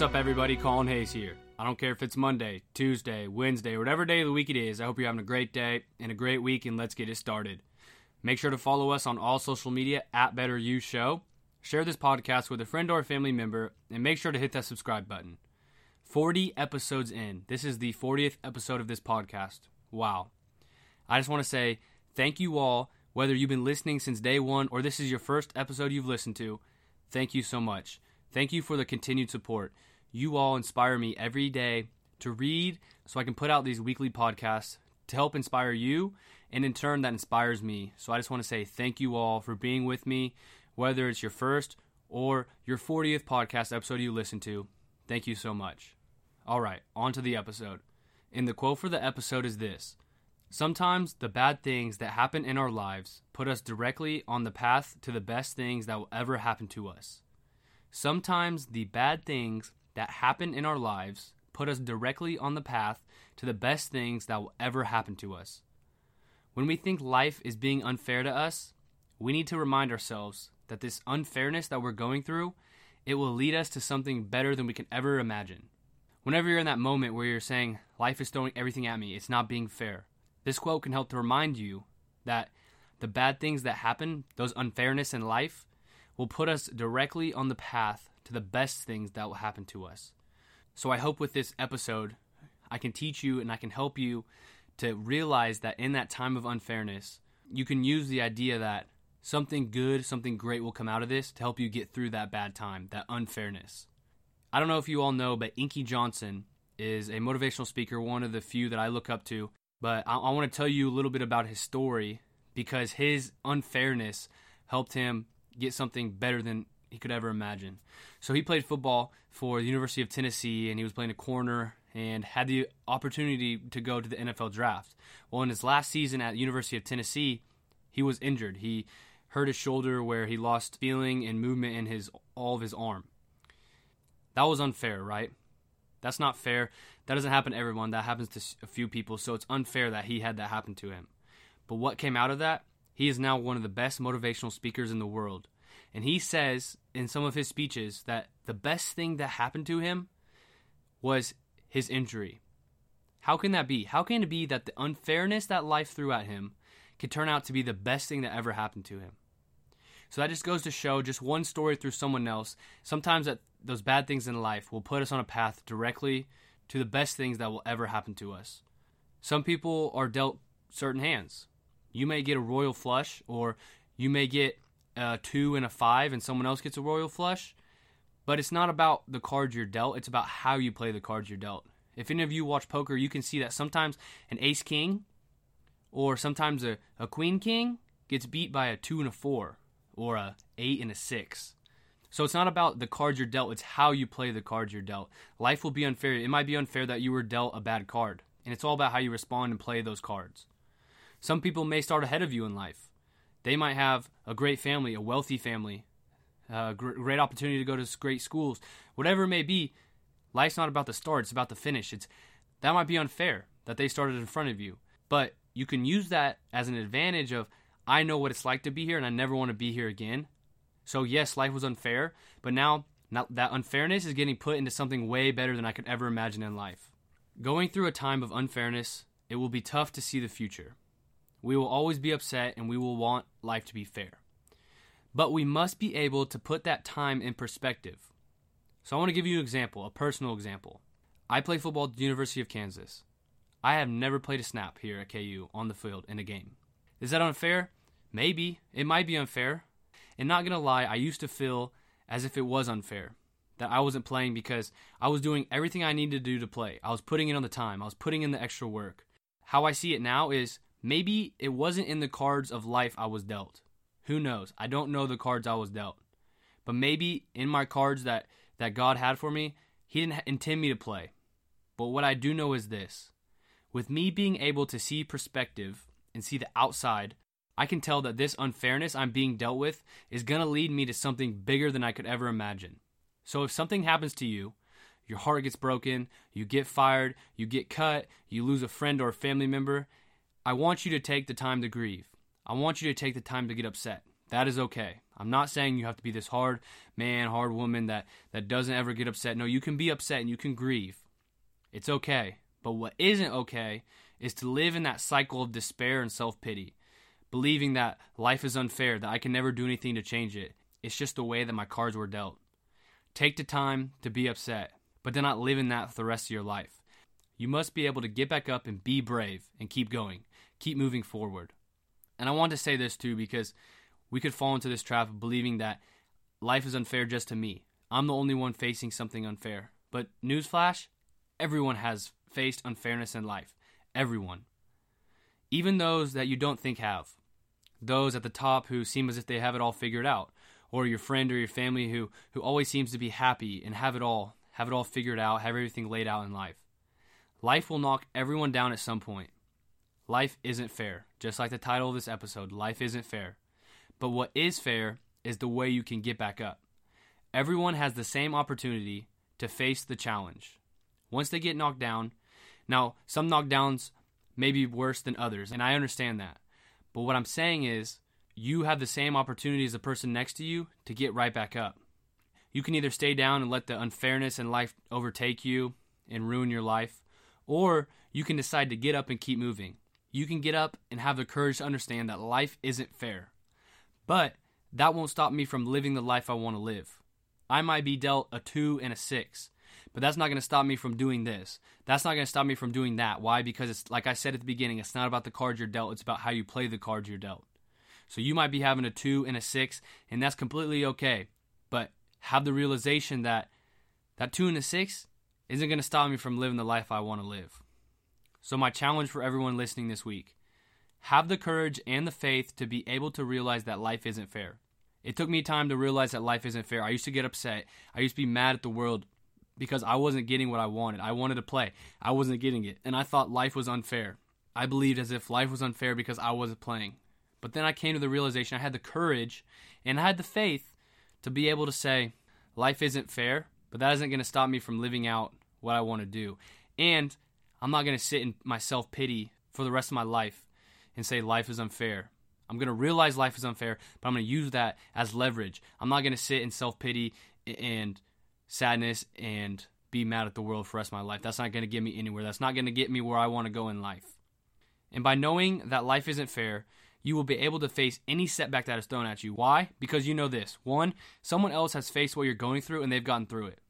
What's up, everybody? Colin Hayes here. I don't care if it's Monday, Tuesday, Wednesday, whatever day of the week it is. I hope you're having a great day and a great week, and let's get it started. Make sure to follow us on all social media at Better You Show. Share this podcast with a friend or a family member, and make sure to hit that subscribe button. 40 episodes in. This is the 40th episode of this podcast. Wow. I just want to say thank you all, whether you've been listening since day one or this is your first episode you've listened to. Thank you so much. Thank you for the continued support. You all inspire me every day to read so I can put out these weekly podcasts to help inspire you, and in turn, that inspires me. So I just want to say thank you all for being with me, whether it's your first or your 40th podcast episode you listen to. Thank you so much. All right, on to the episode. And the quote for the episode is this Sometimes the bad things that happen in our lives put us directly on the path to the best things that will ever happen to us. Sometimes the bad things that happen in our lives put us directly on the path to the best things that will ever happen to us. When we think life is being unfair to us, we need to remind ourselves that this unfairness that we're going through, it will lead us to something better than we can ever imagine. Whenever you're in that moment where you're saying, life is throwing everything at me, it's not being fair, this quote can help to remind you that the bad things that happen, those unfairness in life, will put us directly on the path to the best things that will happen to us. So I hope with this episode, I can teach you and I can help you to realize that in that time of unfairness, you can use the idea that something good, something great will come out of this to help you get through that bad time, that unfairness. I don't know if you all know, but Inky Johnson is a motivational speaker, one of the few that I look up to. But I, I want to tell you a little bit about his story because his unfairness helped him get something better than he could ever imagine. So he played football for the University of Tennessee and he was playing a corner and had the opportunity to go to the NFL draft. Well, in his last season at University of Tennessee, he was injured. He hurt his shoulder where he lost feeling and movement in his all of his arm. That was unfair, right? That's not fair. That doesn't happen to everyone. That happens to a few people, so it's unfair that he had that happen to him. But what came out of that? He is now one of the best motivational speakers in the world. And he says in some of his speeches that the best thing that happened to him was his injury. How can that be? How can it be that the unfairness that life threw at him could turn out to be the best thing that ever happened to him? So that just goes to show just one story through someone else. Sometimes that those bad things in life will put us on a path directly to the best things that will ever happen to us. Some people are dealt certain hands. You may get a royal flush, or you may get a two and a five, and someone else gets a royal flush. But it's not about the cards you're dealt, it's about how you play the cards you're dealt. If any of you watch poker, you can see that sometimes an ace king or sometimes a, a queen king gets beat by a two and a four or a eight and a six. So it's not about the cards you're dealt, it's how you play the cards you're dealt. Life will be unfair. It might be unfair that you were dealt a bad card, and it's all about how you respond and play those cards. Some people may start ahead of you in life. They might have a great family, a wealthy family, a great opportunity to go to great schools, whatever it may be. Life's not about the start; it's about the finish. It's that might be unfair that they started in front of you, but you can use that as an advantage of I know what it's like to be here, and I never want to be here again. So yes, life was unfair, but now that unfairness is getting put into something way better than I could ever imagine in life. Going through a time of unfairness, it will be tough to see the future. We will always be upset and we will want life to be fair. But we must be able to put that time in perspective. So I want to give you an example, a personal example. I play football at the University of Kansas. I have never played a snap here at KU on the field in a game. Is that unfair? Maybe. It might be unfair. And not gonna lie, I used to feel as if it was unfair that I wasn't playing because I was doing everything I needed to do to play. I was putting in on the time, I was putting in the extra work. How I see it now is maybe it wasn't in the cards of life I was dealt. Who knows? I don't know the cards I was dealt. But maybe in my cards that, that God had for me, He didn't intend me to play. But what I do know is this with me being able to see perspective and see the outside, I can tell that this unfairness I'm being dealt with is going to lead me to something bigger than I could ever imagine. So if something happens to you, your heart gets broken, you get fired, you get cut, you lose a friend or a family member, I want you to take the time to grieve. I want you to take the time to get upset. That is okay. I'm not saying you have to be this hard man, hard woman that, that doesn't ever get upset. No, you can be upset and you can grieve. It's okay. But what isn't okay is to live in that cycle of despair and self pity, believing that life is unfair, that I can never do anything to change it. It's just the way that my cards were dealt. Take the time to be upset, but do not live in that for the rest of your life. You must be able to get back up and be brave and keep going, keep moving forward. And I want to say this too because we could fall into this trap of believing that life is unfair just to me. I'm the only one facing something unfair. But newsflash, everyone has faced unfairness in life. Everyone. Even those that you don't think have. Those at the top who seem as if they have it all figured out. Or your friend or your family who, who always seems to be happy and have it all, have it all figured out, have everything laid out in life. Life will knock everyone down at some point. Life isn't fair. Just like the title of this episode, life isn't fair. But what is fair is the way you can get back up. Everyone has the same opportunity to face the challenge. Once they get knocked down, now some knockdowns may be worse than others, and I understand that. But what I'm saying is, you have the same opportunity as the person next to you to get right back up. You can either stay down and let the unfairness in life overtake you and ruin your life, or you can decide to get up and keep moving. You can get up and have the courage to understand that life isn't fair. But that won't stop me from living the life I want to live. I might be dealt a 2 and a 6, but that's not going to stop me from doing this. That's not going to stop me from doing that. Why? Because it's like I said at the beginning, it's not about the cards you're dealt, it's about how you play the cards you're dealt. So you might be having a 2 and a 6, and that's completely okay. But have the realization that that 2 and a 6 isn't going to stop me from living the life I want to live. So, my challenge for everyone listening this week have the courage and the faith to be able to realize that life isn't fair. It took me time to realize that life isn't fair. I used to get upset. I used to be mad at the world because I wasn't getting what I wanted. I wanted to play. I wasn't getting it. And I thought life was unfair. I believed as if life was unfair because I wasn't playing. But then I came to the realization I had the courage and I had the faith to be able to say, life isn't fair, but that isn't going to stop me from living out what I want to do. And I'm not going to sit in my self pity for the rest of my life and say life is unfair. I'm going to realize life is unfair, but I'm going to use that as leverage. I'm not going to sit in self pity and sadness and be mad at the world for the rest of my life. That's not going to get me anywhere. That's not going to get me where I want to go in life. And by knowing that life isn't fair, you will be able to face any setback that is thrown at you. Why? Because you know this. One, someone else has faced what you're going through and they've gotten through it.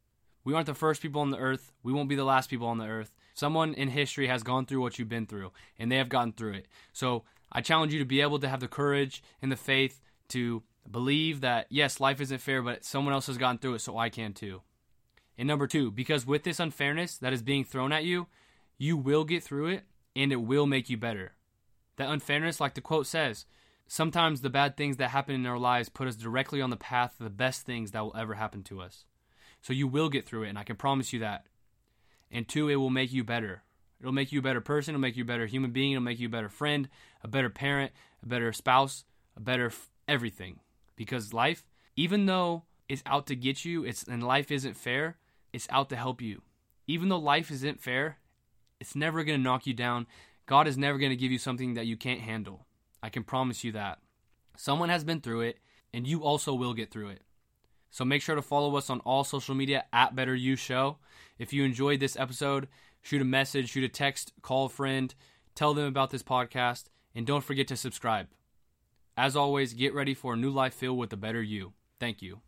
We aren't the first people on the earth. We won't be the last people on the earth. Someone in history has gone through what you've been through, and they have gotten through it. So I challenge you to be able to have the courage and the faith to believe that, yes, life isn't fair, but someone else has gotten through it, so I can too. And number two, because with this unfairness that is being thrown at you, you will get through it and it will make you better. That unfairness, like the quote says, sometimes the bad things that happen in our lives put us directly on the path of the best things that will ever happen to us. So you will get through it, and I can promise you that. And two, it will make you better. It'll make you a better person. It'll make you a better human being. It'll make you a better friend, a better parent, a better spouse, a better f- everything. Because life, even though it's out to get you, it's and life isn't fair, it's out to help you. Even though life isn't fair, it's never going to knock you down. God is never going to give you something that you can't handle. I can promise you that. Someone has been through it, and you also will get through it. So make sure to follow us on all social media at Better You Show. If you enjoyed this episode, shoot a message, shoot a text, call a friend, tell them about this podcast, and don't forget to subscribe. As always, get ready for a new life filled with a better you. Thank you.